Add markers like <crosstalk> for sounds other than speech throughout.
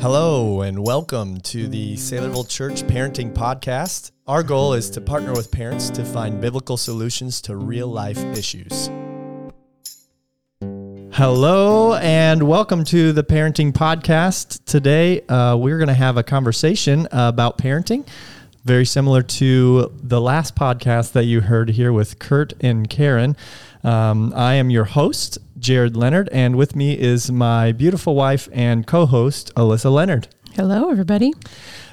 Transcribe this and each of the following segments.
Hello, and welcome to the Saylorville Church Parenting Podcast. Our goal is to partner with parents to find biblical solutions to real life issues. Hello, and welcome to the Parenting Podcast. Today, uh, we're going to have a conversation about parenting, very similar to the last podcast that you heard here with Kurt and Karen. Um, I am your host, Jared Leonard, and with me is my beautiful wife and co host, Alyssa Leonard. Hello, everybody.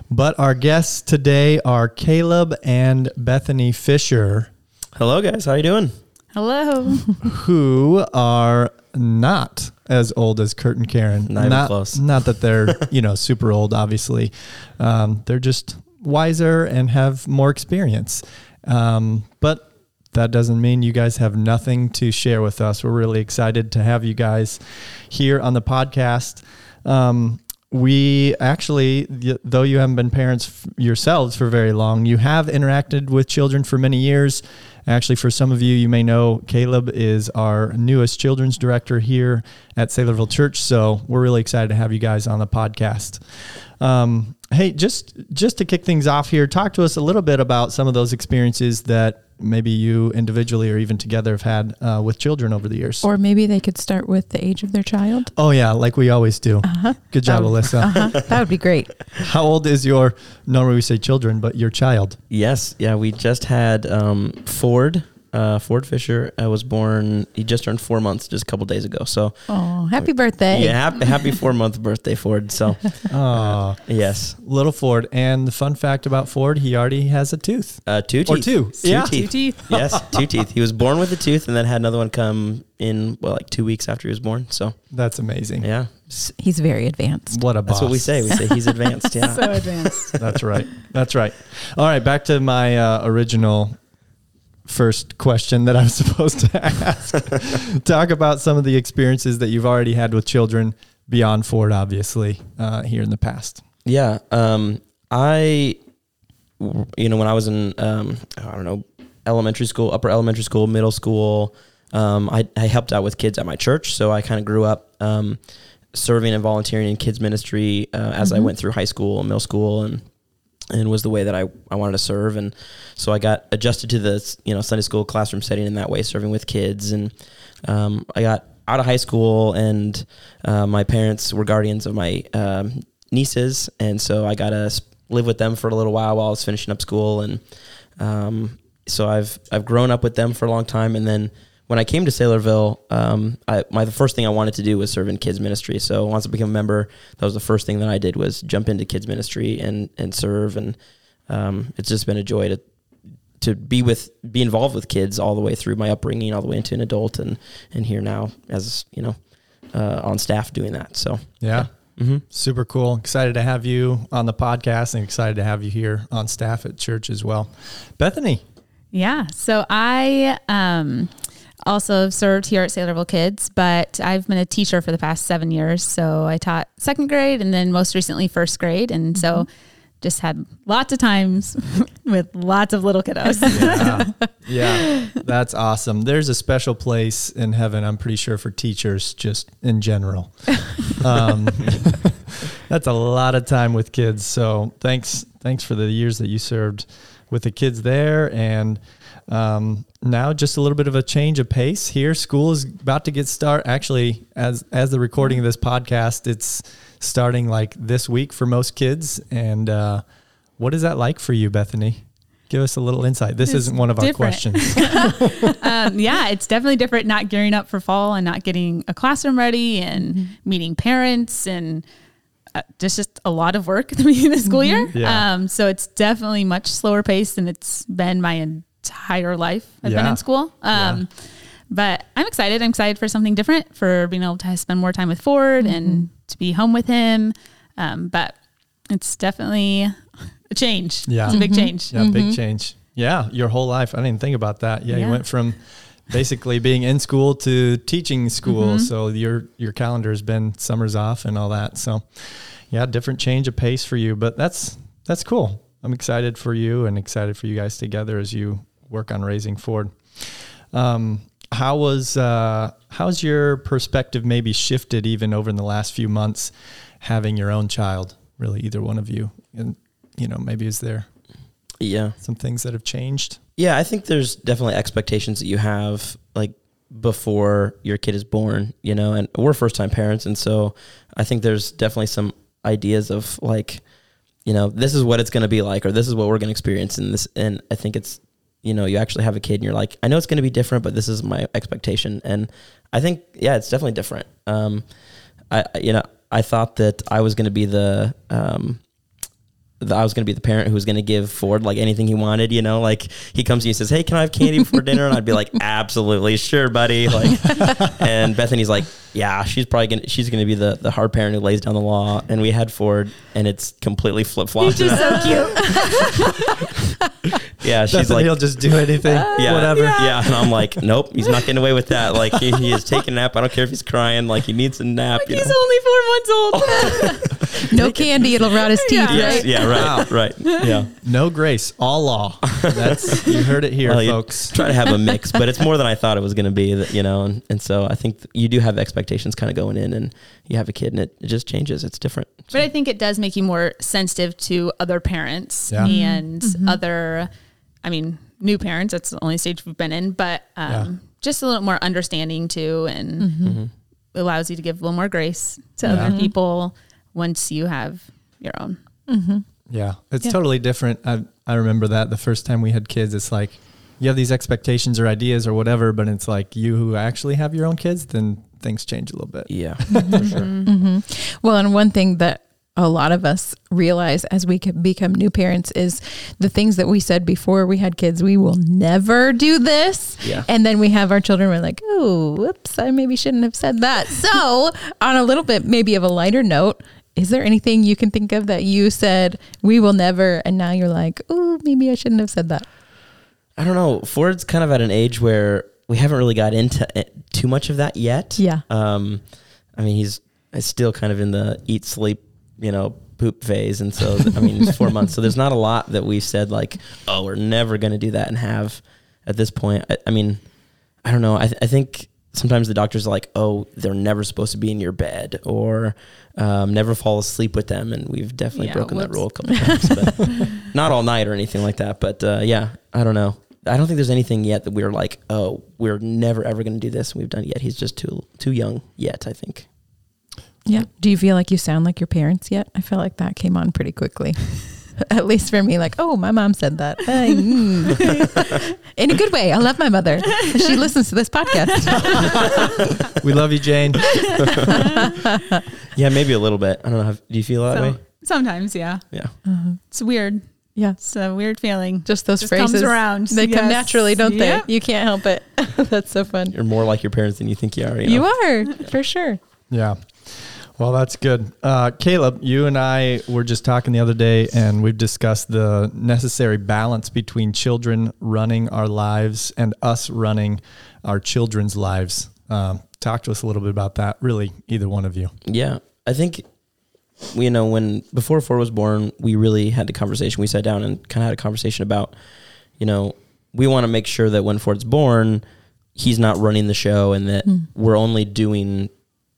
But our guests today are Caleb and Bethany Fisher, Hello, guys. How are you doing? Hello. <laughs> who are not as old as Kurt and Karen. Not even close. Not that they're you know super old, obviously. Um, they're just wiser and have more experience. Um, but that doesn't mean you guys have nothing to share with us. We're really excited to have you guys here on the podcast. Um, we actually, though you haven't been parents yourselves for very long, you have interacted with children for many years. Actually, for some of you, you may know Caleb is our newest children's director here at Saylorville Church. So we're really excited to have you guys on the podcast. Um, hey, just just to kick things off here, talk to us a little bit about some of those experiences that maybe you individually or even together have had uh, with children over the years. or maybe they could start with the age of their child. oh yeah, like we always do. Uh-huh. Good job, That would- Alyssa. Uh-huh. That would be great. <laughs> How old is your? Normally we say children, but your child. Yes. Yeah, we just had um, Ford. Uh, Ford Fisher uh, was born. He just turned four months just a couple days ago. So Oh, happy birthday. yeah, happy, happy four month birthday, Ford. So <laughs> Oh, <laughs> yes, little Ford. And the fun fact about Ford, he already has a tooth. uh, two teeth. Or two. Two Yeah. teeth. Two teeth. <laughs> yes, two teeth. He was born with a tooth, and then had another one come in well, like two weeks after he was born. So That's amazing. yeah, He's very advanced. What a boss. that's what we say. We say he's advanced. Yeah. So advanced. That's right. That's right. All right, back to my uh, original first question that I'm <laughs> supposed to ask. <laughs> Talk about some of the experiences that you've already had with children beyond Ford, obviously, uh, here in the past. Yeah. Um, I, you know, when I was in, um, I don't know, elementary school, upper elementary school, middle school, um, I, I helped out with kids at my church. So I kind of grew up um, serving and volunteering in kids ministry uh, as I went through high school and middle school and and was the way that I, I wanted to serve. And so I got adjusted to the you know Sunday school classroom setting in that way serving with kids. And um, I got out of high school and uh, my parents were guardians of my um, nieces. And so I got to live with them for a little while while I was finishing up school. And um, so I've I've grown up with them for a long time. And then when I came to Saylorville, um, I, my the first thing I wanted to do was serve in kids ministry. So once I became a member, that was the first thing that I did was jump into kids ministry and and serve. And um, it's just been a joy to to be with be involved with kids all the way through my upbringing, all the way into an adult, and and here now as you know uh, on staff doing that. So Yeah. hmm Super cool. Excited to have you on the podcast and excited to have you here on staff at church as well. Bethany. Yeah. So I um, also served here at Saylorville Kids, but I've been a teacher for the past seven years. So I taught second grade and then most recently first grade. And so just had lots of times <laughs> with lots of little kiddos. Yeah. <laughs> yeah. That's awesome. There's a special place in heaven, I'm pretty sure, for teachers just in general. <laughs> Um, that's a lot of time with kids. So thanks, thanks for the years that you served with the kids there. And um, now just a little bit of a change of pace here. School is about to get start. Actually, as as the recording of this podcast, it's starting like this week for most kids. And uh, what is that like for you, Bethany? Give us a little insight. This It's isn't one of our questions. <laughs> um, yeah, it's definitely different not gearing up for fall and not getting a classroom ready and meeting parents and uh, just just a lot of work <laughs> at the beginning of the school year. Yeah. Um, so it's definitely much slower paced than it's been my entire life I've been in school. Um, But I'm excited. I'm excited for something different, for being able to spend more time with Ford and to be home with him. Um, but it's definitely a change. Yeah. It's a big change. Yeah, big change. Yeah, your whole life. I didn't think about that. Yeah, you went from basically being in school to teaching school. So your your calendar has been summers off and all that. So yeah, different change of pace for you, but that's that's cool. I'm excited for you and excited for you guys together as you work on raising Ford. Um, how was uh, how's your perspective maybe shifted even over in the last few months, having your own child? Really, either one of you, and you know, maybe is there Yeah. some things that have changed? Yeah, I think there's definitely expectations that you have like before your kid is born, you know, and we're first time parents and so I think there's definitely some ideas of like you know, this is what it's going to be like or this is what we're going to experience and this and I think it's you know, you actually have a kid and you're like, I know it's going to be different, but this is my expectation and I think yeah, it's definitely different. Um I you know, I thought that I was going to be the um I was going to be the parent who was going to give Ford like anything he wanted, you know, like he comes to you and says, Hey, can I have candy before dinner? And I'd be like, <laughs> absolutely. Sure, buddy. Like, <laughs> and Bethany's like, yeah, she's probably going to, she's going to be the, the hard parent who lays down the law. And we had Ford and it's completely flip flopped. She's just so <laughs> cute. yeah. She's Bethany, like, he'll just do anything, <laughs> yeah, whatever. Yeah. And I'm like, nope, he's not getting away with that. Like he, he is taking a nap. I don't care if he's crying. Like he needs a nap. you He's know? only four months old. <laughs> No candy, it'll rot his teeth, Yeah. Yes, right? yeah, right, right. Yeah. No grace, all law. That's you heard it here, Well, folks. Try to have a mix, but it's more than I thought it was going to be. That you know, and, and so I think th- you do have expectations kind of going in, and you have a kid, and it, it just changes. It's different. But I think it does make you more sensitive to other parents Yeah. Mm-hmm. and mm-hmm. other, I mean, new parents. That's the only stage we've been in, but um, Yeah. just a little more understanding too, and mm-hmm. mm-hmm. allows you to give a little more grace to Yeah. other people once you have your own. Yeah, it's Yeah. totally different. I I remember that the first time we had kids, it's like you have these expectations or ideas or whatever, but it's like you who actually have your own kids, then things change a little bit. Yeah, <laughs> for sure. Mm-hmm. Mm-hmm. Well, and one thing that a lot of us realize as we become new parents is the things that we said before we had kids, we will never do this. Yeah. And then we have our children, we're like, oh, whoops, I maybe shouldn't have said that. <laughs> So, on a little bit, maybe of a lighter note, is there anything you can think of that you said, we will never, and now you're like, oh, maybe I shouldn't have said that? I don't know. Ford's kind of at an age where we haven't really got into it, too much of that yet. Yeah. Um, I mean, he's still kind of in the eat, sleep, you know, poop phase, and so I mean, it's four <laughs> months, so there's not a lot that we've said like, oh, we're never going to do that and have at this point. I, I mean, I don't know. I, th- I think sometimes the doctors are like, oh, they're never supposed to be in your bed or um, never fall asleep with them, and we've definitely Yeah, broken that rule a couple times, but <laughs> not all night or anything like that. But uh, yeah, I don't know. I don't think there's anything yet that we're like, oh, we're never ever going to do this. We've done it yet. He's just too too young yet. I think. Yeah. Do you feel like you sound like your parents yet? I feel like that came on pretty quickly. <laughs> At least for me, like, oh, my mom said that. <laughs> Mm. In a good way. I love my mother. She listens to this podcast. <laughs> We love you, Jane. Yeah, maybe a little bit. I don't know. Have, do you feel that So, way? sometimes, yeah, Yeah. it's weird. Yeah. It's a weird feeling. Just those Just phrases. comes around. They come Yes. naturally, don't Yep. they? You can't help it. <laughs> That's so fun. You're more like your parents than you think you are. You, You know? are, for sure. Yeah. Well, that's good. Uh, Caleb, you and I were just talking the other day, and we've discussed the necessary balance between children running our lives and us running our children's lives. Um, talk to us a little bit about that. Really, either one of you. Yeah, I think you know when before Ford was born, we really had the conversation. We sat down and kind of had a conversation about, you know, we want to make sure that when Ford's born, he's not running the show, and that we're only doing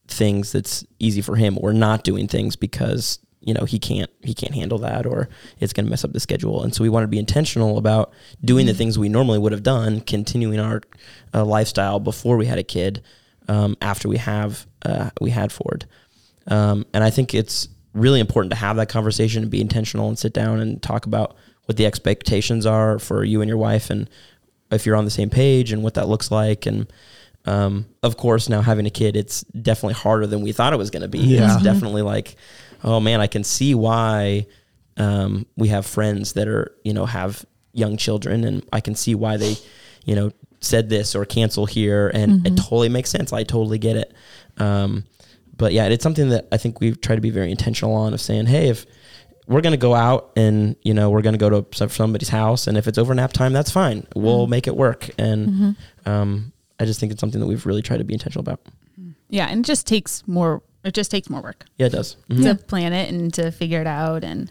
things that's easy for him, or not doing things because you know he can't he can't handle that, or it's going to mess up the schedule. And so we want to be intentional about doing the things we normally would have done, continuing our uh, lifestyle before we had a kid, um, after we have uh, we had Ford. Um, and I think it's really important to have that conversation and be intentional and sit down and talk about what the expectations are for you and your wife and if you're on the same page and what that looks like. And um, of course, now having a kid, it's definitely harder than we thought it was going to be. Yeah. It's definitely like, oh man, I can see why um, we have friends that are, you know, have young children and I can see why they, you know, said this or cancel here. And it totally makes sense. I totally get it. Um, but yeah, it's something that I think we've tried to be very intentional on of saying, hey, if we're going to go out and you know we're going to go to somebody's house, and if it's over nap time, that's fine. We'll make it work. And um, I just think it's something that we've really tried to be intentional about. Yeah, and it just takes more. It just takes more work Yeah, it does. Mhm. to plan it and to figure it out. And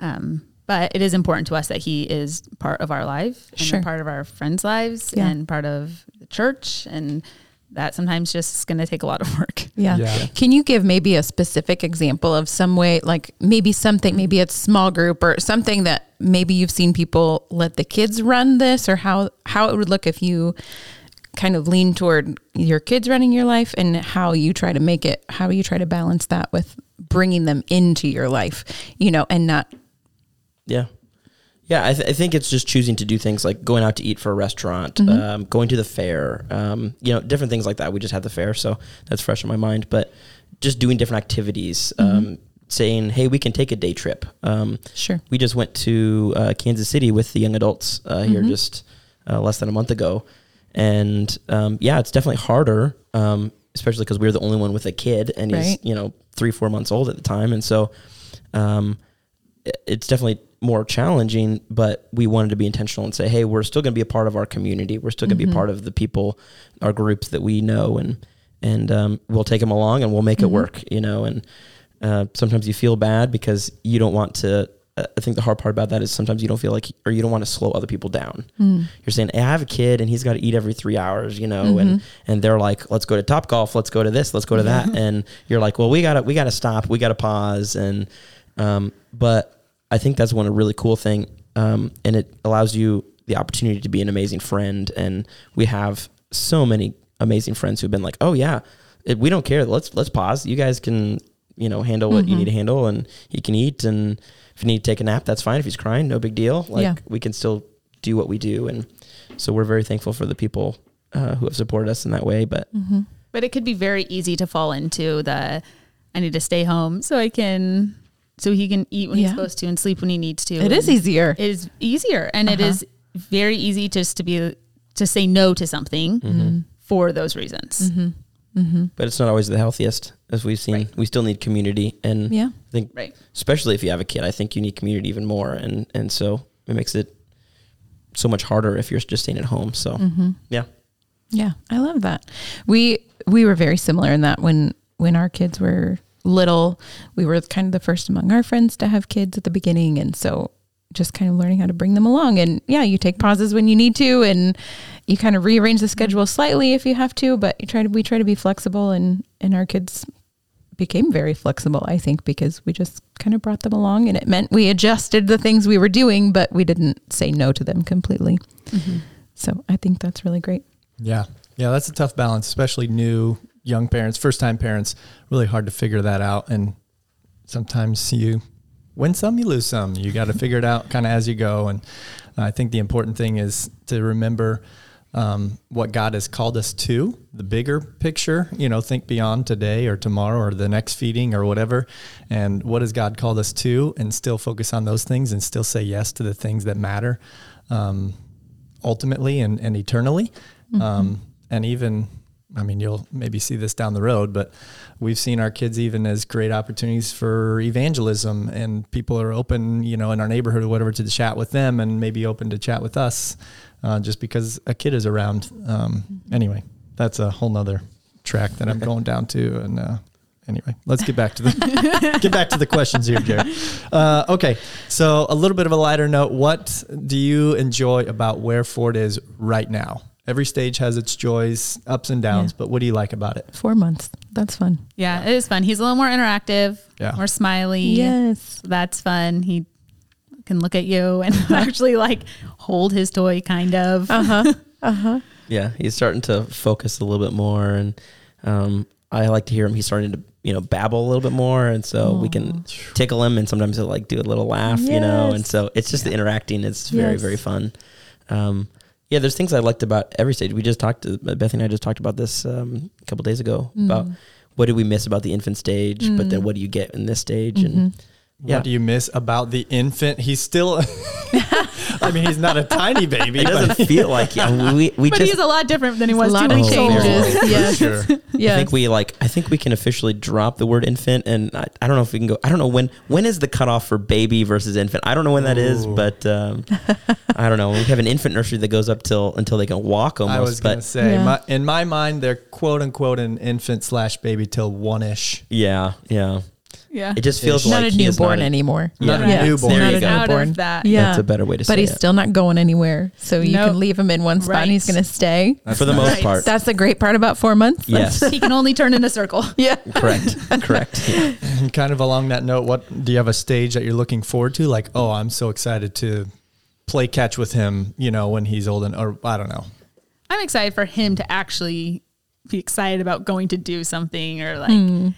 um, but it is important to us that he is part of our life and Sure. part of our friends' lives Yeah. and part of the church. And that sometimes just is going to take a lot of work. Yeah. Yeah. Can you give maybe a specific example of some way, like maybe something, maybe it's small group or something that maybe you've seen people let the kids run this, or how how it would look if you kind of lean toward your kids running your life, and how you try to make it, how you try to balance that with bringing them into your life, you know, and not Yeah. Yeah, I, th- I think it's just choosing to do things like going out to eat for a restaurant, um, going to the fair, um, you know, different things like that. We just had the fair, so that's fresh in my mind. But just doing different activities, um, saying, "Hey, we can take a day trip." Um, sure. we just went to uh, Kansas City with the young adults uh, here just uh, less than a month ago, and um, yeah, it's definitely harder, um, especially because we were the only one with a kid, and he's you know three four months old at the time, and so um, it's definitely more challenging. But we wanted to be intentional and say, hey, we're still going to be a part of our community. We're still going to be part of the people, our groups that we know, and and um, we'll take them along and we'll make it work, you know, and uh, sometimes you feel bad because you don't want to. uh, I think the hard part about that is sometimes you don't feel like, or you don't want to slow other people down. Mm. You're saying, hey, I have a kid and he's got to eat every three hours, you know, and and they're like, let's go to Top Golf, let's go to this, let's go to that, and you're like, well, we gotta we gotta stop, we gotta pause, and um, but I think that's one a really cool thing, um, and it allows you the opportunity to be an amazing friend, and we have so many amazing friends who've been like, oh yeah, it, we don't care, let's let's pause, you guys can you know handle what you need to handle, and he can eat, and if you need to take a nap, that's fine. If he's crying, no big deal. Like Yeah. we can still do what we do, and so we're very thankful for the people uh, who have supported us in that way. But Mm-hmm. But it could be very easy to fall into the I need to stay home so I can so he can eat when Yeah. he's supposed to and sleep when he needs to. It is easier. It is easier and it Uh-huh. is very easy just to be to say no to something Mm-hmm. for those reasons. but it's not always the healthiest, as we've seen. Right. We still need community, and Yeah. I think Right. especially if you have a kid, I think you need community even more, and and so it makes it so much harder if you're just staying at home. So Mm-hmm. yeah, Yeah, I love that. We we were very similar in that when when our kids were little, we were kind of the first among our friends to have kids at the beginning, and so just kind of learning how to bring them along. And yeah, you take pauses when you need to, and you kind of rearrange the mm-hmm. schedule slightly if you have to. But you try to we try to be flexible, and and our kids became very flexible. I think because we just kind of brought them along, and it meant we adjusted the things we were doing, but we didn't say no to them completely. Mm-hmm. So I think that's really great. Yeah. Yeah, that's a tough balance, especially new young parents, first time parents. Really hard to figure that out. And sometimes you win some, you lose some. You got to figure it out kind of as you go. And I think the important thing is to remember um, what God has called us to, the bigger picture. You know, think beyond today or tomorrow or the next feeding or whatever. And what has God called us to, and still focus on those things and still say yes to the things that matter um, ultimately and, and eternally. Um, and even, I mean, you'll maybe see this down the road, but we've seen our kids even as great opportunities for evangelism, and people are open, you know, in our neighborhood or whatever, to chat with them, and maybe open to chat with us, uh, just because a kid is around. Um, anyway, that's a whole nother track that I'm going down to, and uh, anyway, let's get back to the <laughs> get back to the questions here, Jared. Uh, okay, so a little bit of a lighter note. What do you enjoy about where Ford is right now? Every stage has its joys, ups and downs, Yeah. but what do you like about it? Four months. That's fun. Yeah, it is fun. He's a little more interactive, Yeah. more smiley. Yes. That's fun. He can look at you and <laughs> actually like hold his toy kind of. Uh huh. <laughs> Uh huh. yeah, he's starting to focus a little bit more, and um, I like to hear him. He's starting to you know babble a little bit more, and so we can tickle him, and sometimes he'll like do a little laugh, you know, and so it's just the interacting. It's very Yes. very fun. Um, yeah, there's things I liked about every stage. We just talked. To, Bethany and I just talked about this um, a couple days ago mm. about what did we miss about the infant stage, but then mm. what do you get in this stage, and mm-hmm. Yeah. What do you miss about the infant? He's still, <laughs> <laughs> <laughs> I mean, he's not a tiny baby. it doesn't feel like yeah, we we But just he's a lot different than he was a lot two of changes. For Yes. sure. Yes. <laughs> I think we like. I think we can officially drop the word infant, and I, I don't know if we can go. I don't know when. When is the cutoff for baby versus infant? I don't know when that is, Ooh. but um, I don't know. We have an infant nursery that goes up till until they can walk almost. I was going to say, Yeah. my, in my mind, they're quote unquote an infant slash baby till one ish. yeah, yeah. Yeah. It just feels not like a he is newborn not a- anymore. Yeah. Not a Yeah, newborn. There not you a go. Out newborn. of that. Yeah. That's a better way to say it. but he's it. still not going anywhere. So you Nope. can leave him in one spot and he's Right. going to stay. That's For the nice. most Right. part. That's the great part about four months. yes. <laughs> he can only turn in a circle. <laughs> yeah. Correct. Correct. Yeah. <laughs> And kind of along that note, what do you have a stage that you're looking forward to? Like, oh, I'm so excited to play catch with him, you know, when he's old and or I don't know. I'm excited for him to actually be excited about going to do something or like Hmm.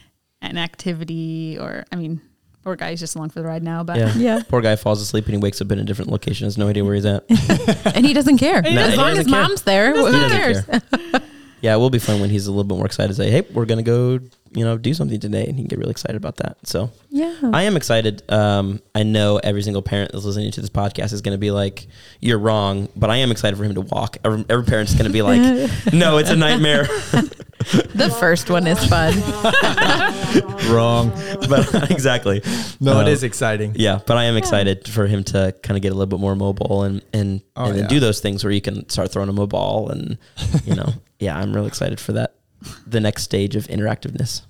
An activity or I mean, poor guy's just along for the ride now, but Yeah. Yeah. Poor guy falls asleep and he wakes up in a different location. Has no idea where he's at. <laughs> And he doesn't care. No, as he long as care. mom's there, who He cares? care. <laughs> yeah, it will be fun when he's a little bit more excited to say, "Hey, we're gonna go, you know, do something today," and he can get really excited about that. So Yeah. I am excited. Um, I know every single parent that's listening to this podcast is going to be like, "You're wrong," but I am excited for him to walk. Every, every parent's going to be like, <laughs> "No, it's a nightmare." <laughs> the first one is fun. <laughs> Wrong. but <laughs> exactly. No, it Um, is exciting. Yeah, but I am excited for him to kind of get a little bit more mobile and and Oh, and yeah. do those things where you can start throwing him a ball and you know, yeah, I'm really excited for that. The next stage of interactiveness.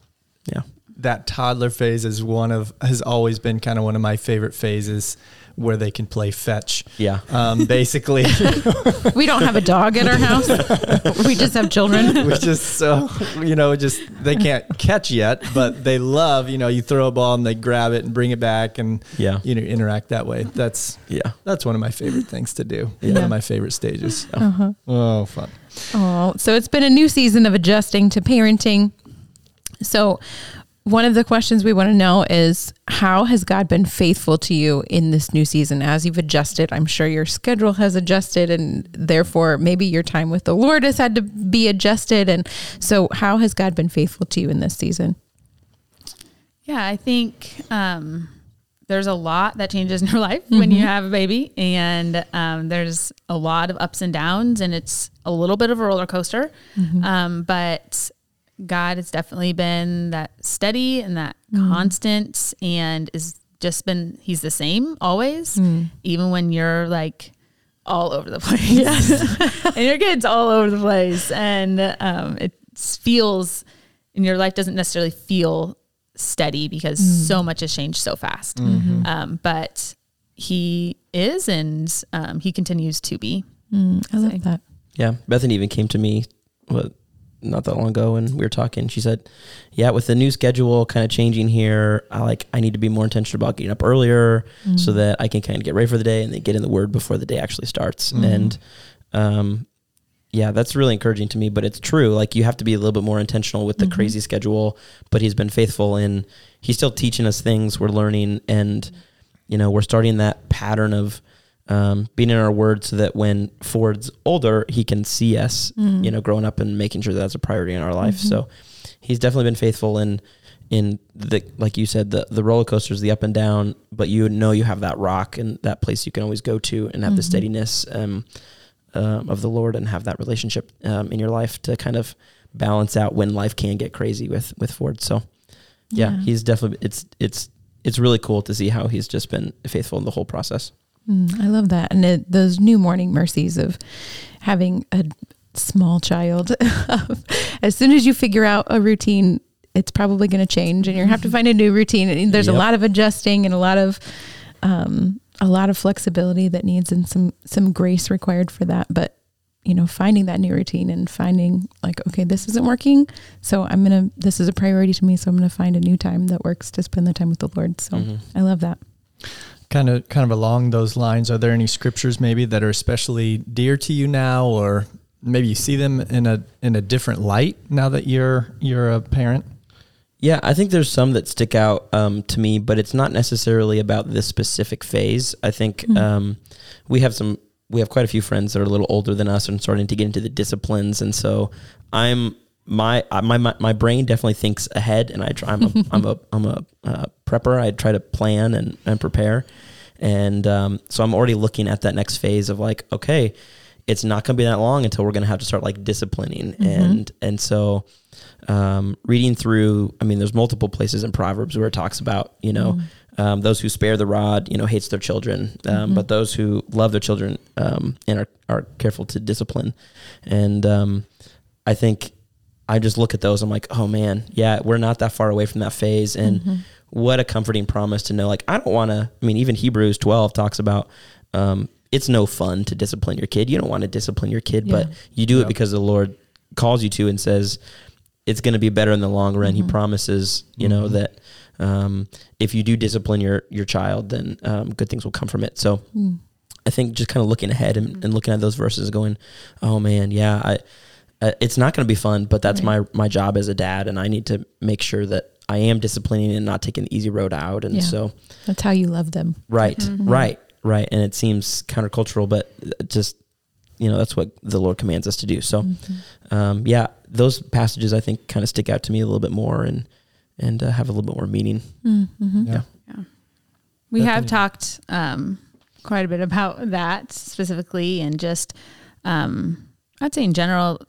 Yeah. That toddler phase is one of has always been kind of one of my favorite phases where they can play fetch. Yeah. Um, basically, <laughs> We don't have a dog at our house. <laughs> we just have children. <laughs> we just so you know just they can't catch yet, but they love you know you throw a ball and they grab it and bring it back and Yeah. you know interact that way. That's Yeah. that's one of my favorite things to do. One of my favorite stages. Uh-huh. Oh, fun. Oh, so it's been a new season of adjusting to parenting. So, one of the questions we want to know is how has God been faithful to you in this new season as you've adjusted? I'm sure your schedule has adjusted and therefore maybe your time with the Lord has had to be adjusted and so how has God been faithful to you in this season? Yeah, I think um, there's a lot that changes in your <laughs> life when you have a baby, and um, there's a lot of ups and downs, and it's a little bit of a roller coaster. Um, but God has definitely been that steady and that constant, and is just been He's the same always, even when you're like all over the <laughs> place, <laughs> and your kids all over the place, and um, it feels, and your life doesn't necessarily feel steady because so much has changed so fast. Um, but he is, and um, he continues to be. I love Say. that. Yeah. Bethany even came to me what not that long ago and we were talking. She said, Yeah, with the new schedule kind of changing here, I like I need to be more intentional about getting up earlier so mm. that I can kind of get ready for the day and then get in the word before the day actually starts. Mm-hmm. And um yeah, that's really encouraging to me, but it's true. Like you have to be a little bit more intentional with the mm-hmm. crazy schedule, but he's been faithful and he's still teaching us things we're learning and you know, we're starting that pattern of um, being in our word so that when Ford's older, he can see us, you know, growing up and making sure that that's a priority in our life. So he's definitely been faithful in in the like you said the the roller coasters, the up and down, but you know you have that rock and that place you can always go to and have the steadiness um, um, of the Lord and have that relationship um, in your life to kind of balance out when life can get crazy with with Ford. So yeah, Yeah. he's definitely it's it's it's really cool to see how he's just been faithful in the whole process. Mm, I love that. And it, those new morning mercies of having a small child. <laughs> as soon as you figure out a routine, it's probably going to change and you have to find a new routine. And there's a lot of adjusting and a lot of, um, a lot of flexibility that needs and some, some grace required for that. But, you know, finding that new routine and finding like, okay, this isn't working. So I'm going to, this is a priority to me. So I'm going to find a new time that works to spend the time with the Lord. So Mhm. I love that. Kind of, kind of along those lines. Are there any scriptures maybe that are especially dear to you now, or maybe you see them in a in a different light now that you're you're a parent? Yeah, I think there's some that stick out um, to me, but it's not necessarily about this specific phase. I think um, we have some, we have quite a few friends that are a little older than us and starting to get into the disciplines, and so I'm my my my, brain definitely thinks ahead, and I try. I'm a <laughs> I'm a I'm a uh, prepper. I try to plan and and prepare, and um, so I'm already looking at that next phase of like, okay, it's not going to be that long until we're going to have to start like disciplining, and and so um, reading through, I mean, there's multiple places in Proverbs where it talks about, you know, um, those who spare the rod, you know, hates their children, um, but those who love their children um, and are, are careful to discipline. And um, I think I just look at those, I'm like, oh man, yeah, we're not that far away from that phase. And what a comforting promise to know. Like, I don't want to, I mean, even Hebrews 12 talks about, um, it's no fun to discipline your kid. You don't want to discipline your kid, Yeah. but you do Yeah. it because the Lord calls you to and says it's going to be better in the long run. Mm-hmm. He promises, you know, Mhm. that um, if you do discipline your your child, then um, good things will come from it. So Mm. I think just kind of looking ahead and, and looking at those verses, going, oh man, yeah, I. Uh, it's not going to be fun, but that's Right. my my job as a dad, and I need to make sure that I am disciplining and not taking the easy road out. And Yeah. so, That's how you love them. right, Mhm. right, right, and it seems countercultural, but just you know that's what the Lord commands us to do. So, Mhm. um, yeah, those passages I think kind of stick out to me a little bit more and and uh, have a little bit more meaning. Mhm. Yeah. We have Bethany. talked um, quite a bit about that specifically, and just um, I'd say in general,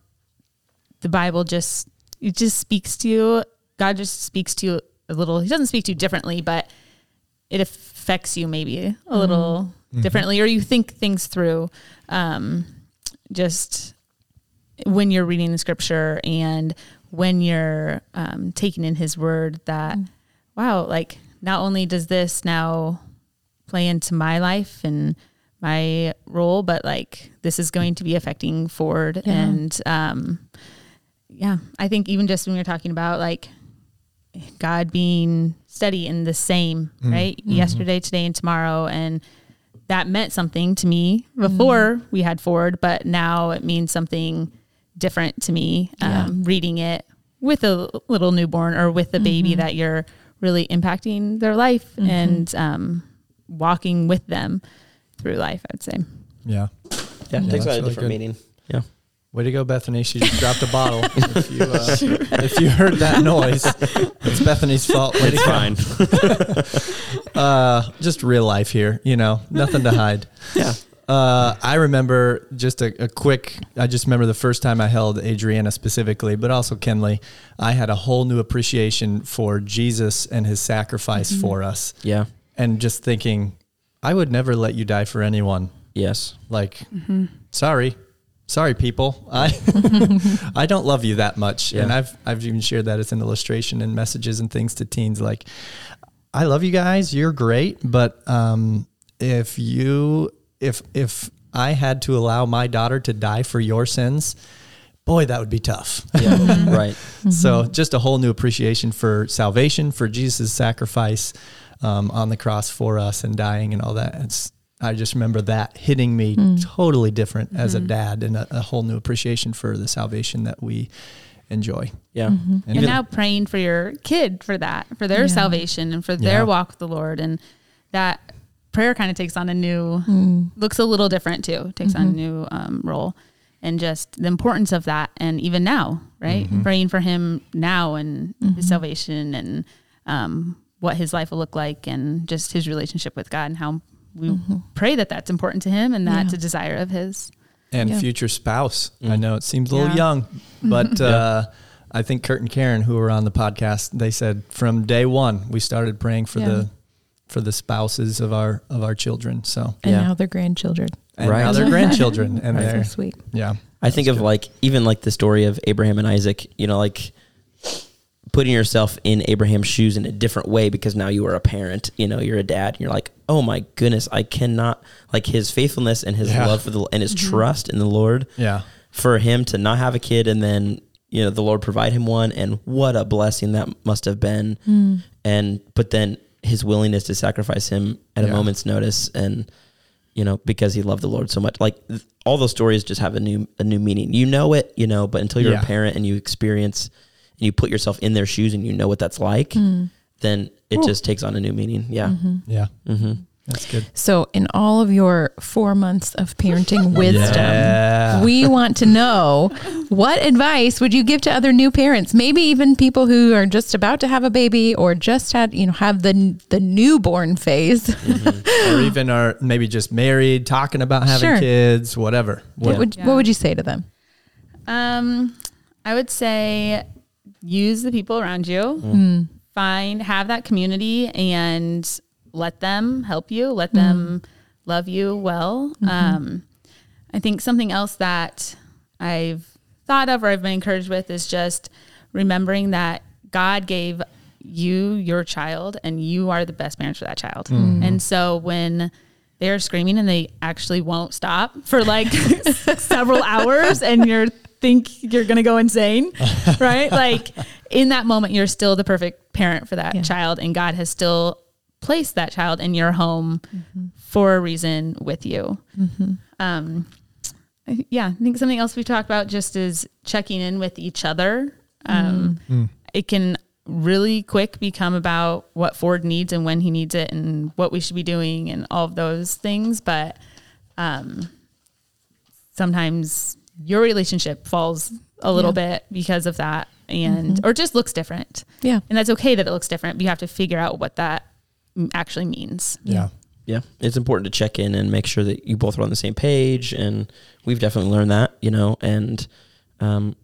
the Bible just it just speaks to you. God just speaks to you a little. He doesn't speak to you differently, but it affects you maybe a little Mhm. differently, or you think things through. Um, just when you're reading the scripture and when you're um, taking in His Word, that Mm. wow, like not only does this now play into my life and my role, but like this is going to be affecting Ford. Yeah. And um, yeah, I think even just when you're talking about like God being steady and the same, Mm. right? Mhm. Yesterday, today, and tomorrow. And that meant something to me before we had Ford, but now it means something different to me. Yeah. Um, reading it with a little newborn or with a baby Mhm. that you're really impacting their life Mhm. and um, walking with them through life, I'd say. Yeah. Yeah, Yeah, it takes that's on a really different good. meaning. Way to go, Bethany. She just dropped a bottle. <laughs> If you, uh, if you heard that noise, it's Bethany's fault. Way It's go. fine. <laughs> Uh, just real life here, you know, nothing to hide. yeah, Uh, I remember just a, a quick. I just remember the first time I held Adriana specifically, but also Kenley. I had a whole new appreciation for Jesus and His sacrifice for us, yeah, and just thinking, I would never let you die for anyone. yes, Like, sorry, sorry, people. I <laughs> <laughs> I don't love you that much, and I've I've even shared that as an illustration in messages and things to teens. Like, I love you guys. You're great, but um, if you if if I had to allow my daughter to die for your sins, boy, that would be tough. yeah, <laughs> right. So just a whole new appreciation for salvation, for Jesus' sacrifice um, on the cross for us and dying and all that. It's I just remember that hitting me Mm. totally different as a Mhm. dad and a, a whole new appreciation for the salvation that we enjoy. Yeah, Mhm. And and even- now praying for your kid for that, for their Yeah. salvation and for their Yeah. walk with the Lord. And that prayer kind of takes on a new, Mm. looks a little different too, takes on a Mhm. new um, role. And just the importance of that. And even now, right? Mhm. Praying for him now and his Mhm. salvation and um, what his life will look like and just his relationship with God and how we Mhm. pray that that's important to him and that's Yeah. a desire of his. and Yeah. future spouse. I Mm. know it seems a little Yeah. young, but Yeah. uh, I think Kurt and Karen, who were on the podcast, they said from day one we started praying for Yeah. the for the spouses of our of our children. So And Yeah. now they're grandchildren. and Right. now they're <laughs> grandchildren, and they're sweet. yeah. I think of good. like even like the story of Abraham and Isaac. You know, like putting yourself in Abraham's shoes in a different way because now you are a parent. You know, you're a dad, and you're like, oh my goodness, I cannot like his faithfulness and his Yeah. love for the and his Mhm. trust in the Lord Yeah. for him to not have a kid and then you know the Lord provide him one, and what a blessing that must have been. Mm. And but then his willingness to sacrifice him at a moment's notice and you know because he loved the lord so much like th- all those stories just have a new a new meaning you know it you know but until you're Yeah. a parent and you experience and you put yourself in their shoes and you know what that's like Mm. then it Ooh. just takes on a new meaning yeah Mhm. Yeah. mm-hmm. That's good. So, in all of your four months of parenting <laughs> wisdom, Yeah. we want to know what advice would you give to other new parents? Maybe even people who are just about to have a baby or just had, you know, have the the newborn phase. Mm-hmm. or even are maybe just married, talking about having Sure. kids, whatever. What Yeah. would Yeah. what would you say to them? Um, I would say use the people around you. Mm. Hmm. find have that community and let them help you let hmm. them love you well mm-hmm. um, i think something else that i've thought of or i've been encouraged with is just remembering that god gave you, your child, and you are the best parents for that child. Hmm. And so when they're screaming and they actually won't stop for like <laughs> several hours and you're think you're going to go insane, <laughs> right? Like in that moment you're still the perfect parent for that Yeah. child and God has still placed that child in your home for a reason with you. Um yeah, I think something else we talked about just is checking in with each other. Um, It can really quick become about what Ford needs and when he needs it and what we should be doing and all of those things. But um, sometimes your relationship falls a little bit because of that and or just looks different. Yeah. And that's okay that it looks different, but you have to figure out what that actually means. Yeah. yeah, it's important to check in and make sure that you both are on the same page. And we've definitely learned that, you know, and um,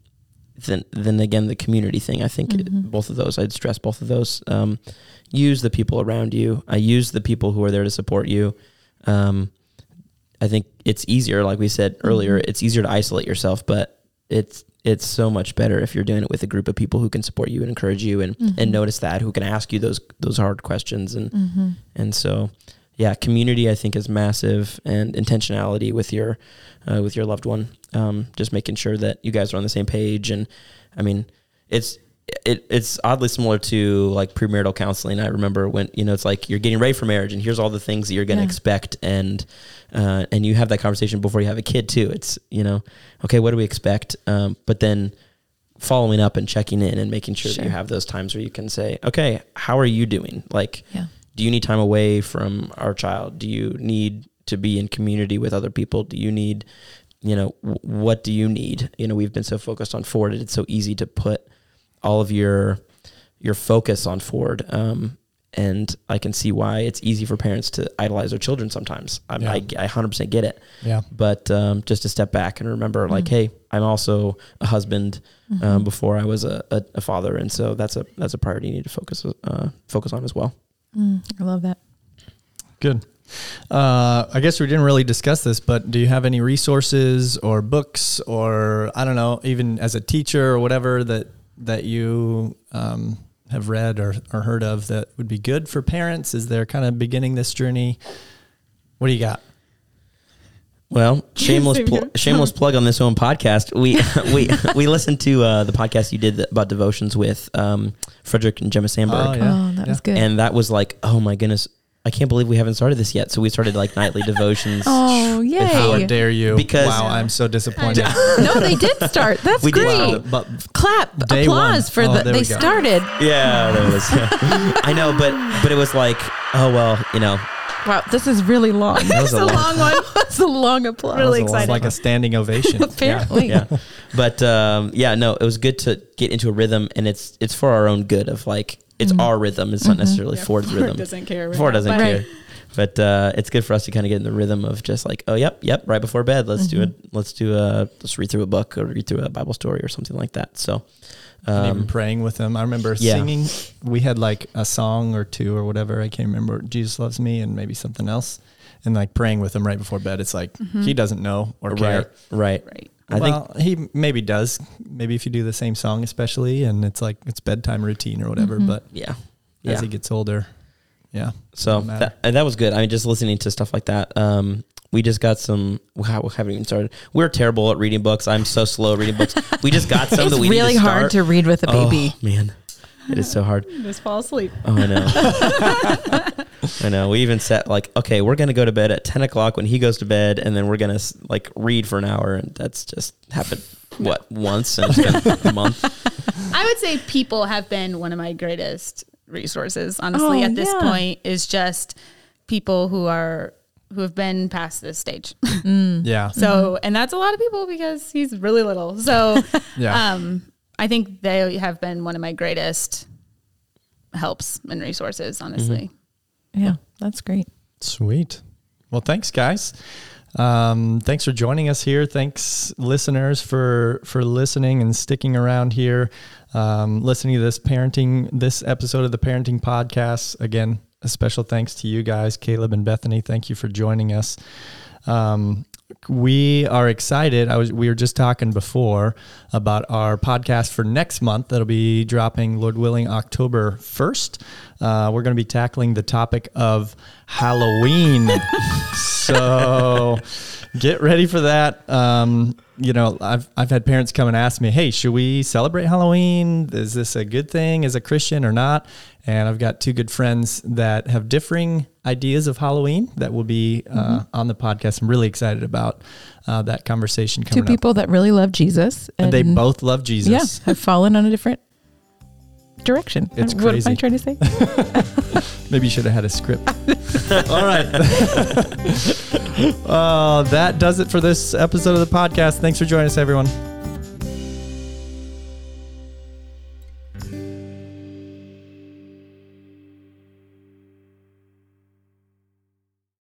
then then again, the community thing. I think it, both of those. I'd stress both of those. Um, use the people around you. I use the people who are there to support you. Um, I think it's easier, like we said earlier, it's easier to isolate yourself, but it's it's so much better if you're doing it with a group of people who can support you and encourage you and, and notice that, who can ask you those those hard questions and and so yeah, community I think is massive and intentionality with your uh, with your loved one. Um, just making sure that you guys are on the same page and I mean it's it, it's oddly similar to like premarital counseling. I remember when you know it's like you're getting ready for marriage, and here's all the things that you're going to Yeah. expect, and uh, and you have that conversation before you have a kid too. It's you know, okay, what do we expect? Um, but then following up and checking in and making sure that you have those times where you can say, okay, how are you doing? Like, Yeah. do you need time away from our child? Do you need to be in community with other people? Do you need, you know, w- what do you need? You know, we've been so focused on Ford, it's so easy to put all of your your focus on Ford. Um, and I can see why it's easy for parents to idolize their children sometimes. I, Yeah. I, I 100% get it. Yeah. But um, just to step back and remember, like, hey, I'm also a husband um, before I was a, a, a father, and so that's a that's a priority you need to focus uh, focus on as well. Mm, I love that. Good. Uh, I guess we didn't really discuss this, but do you have any resources or books or I don't know, even as a teacher or whatever that that you um, have read or, or heard of that would be good for parents as they're kind of beginning this journey? What do you got? Well, <laughs> shameless pl- shameless plug on this own podcast. We <laughs> we we listened to uh, the podcast you did about devotions with um, Frederick and Gemma Sandberg, Oh, yeah. Oh, that was good. and that was like, oh my goodness, I can't believe we haven't started this yet. So we started like nightly devotions. oh, yeah. How dare you? Because- wow, I'm so disappointed. <laughs> <laughs> no, they did start. That's We did great. start. But Clap, Day applause one. for Oh, the. They go. started. Yeah, there was. <laughs> I know, but but it was like, oh well, you know, Wow, this is really long. that was a long, one. That's a long applause. Really exciting. like a standing ovation. Apparently. yeah. But um, yeah, no, it was good to get into a rhythm, and it's it's for our own good. Of like, it's mm-hmm. our rhythm. It's not mm-hmm. necessarily Ford's rhythm. doesn't care. Ford doesn't Right. care. But uh, it's good for us to kind of get in the rhythm of just like, oh, yep, yep, right before bed, let's do mm-hmm. it. Let's do a let's read through a book or read through a Bible story or something like that. So, and even um, praying with them. I remember yeah. singing. We had like a song or two or whatever. I can't remember. Jesus loves me and maybe something else. And like praying with him right before bed. It's like he doesn't know or care. right, right. Right. I think well, he maybe does. Maybe if you do the same song, especially, and it's like it's bedtime routine or whatever. But yeah, as yeah. he gets older, yeah, So that, and that was good. I mean, just listening to stuff like that. Um, we just got some. We haven't even started. We're terrible at reading books. I'm so slow at reading books. We just got some <laughs> It's that we really need to hard to read with a baby. Oh, man, it is so hard. Just fall asleep. Oh, I know. <laughs> <laughs> I know. We even set like, okay, we're gonna go to bed at ten o'clock when he goes to bed, and then we're gonna like read for an hour, and that's just happened what once, in a <laughs> month. I would say people have been one of my greatest resources, honestly, Oh, at this yeah. point, is just people who are who have been past this stage. <laughs> Mm. yeah, So, mm-hmm. and that's a lot of people because he's really little. So, yeah. um, I think they have been one of my greatest helps and resources, honestly. Mm-hmm. Yeah, that's great. Sweet. Well, thanks, guys. Um, thanks for joining us here. Thanks, listeners, for for listening and sticking around here, um, listening to this parenting this episode of the Parenting Podcast. Again, a special thanks to you guys, Caleb and Bethany. Thank you for joining us. Um, we are excited. I was we were just talking before about our podcast for next month. That'll be dropping, Lord willing, October first. Uh, we're going to be tackling the topic of Halloween. <laughs> so get ready for that. Um, you know, I've I've had parents come and ask me, "Hey, should we celebrate Halloween? Is this a good thing as a Christian or not?" And I've got two good friends that have differing ideas of Halloween that will be uh, Mm-hmm. on the podcast. I'm really excited about uh, that conversation Two coming people that really love Jesus. up. And they both love Jesus. yeah, have fallen on a different direction. It's what am I crazy. trying to say? <laughs> Maybe you should have had a script. <laughs> All right. <laughs> uh, that does it for this episode of the podcast. Thanks for joining us, everyone.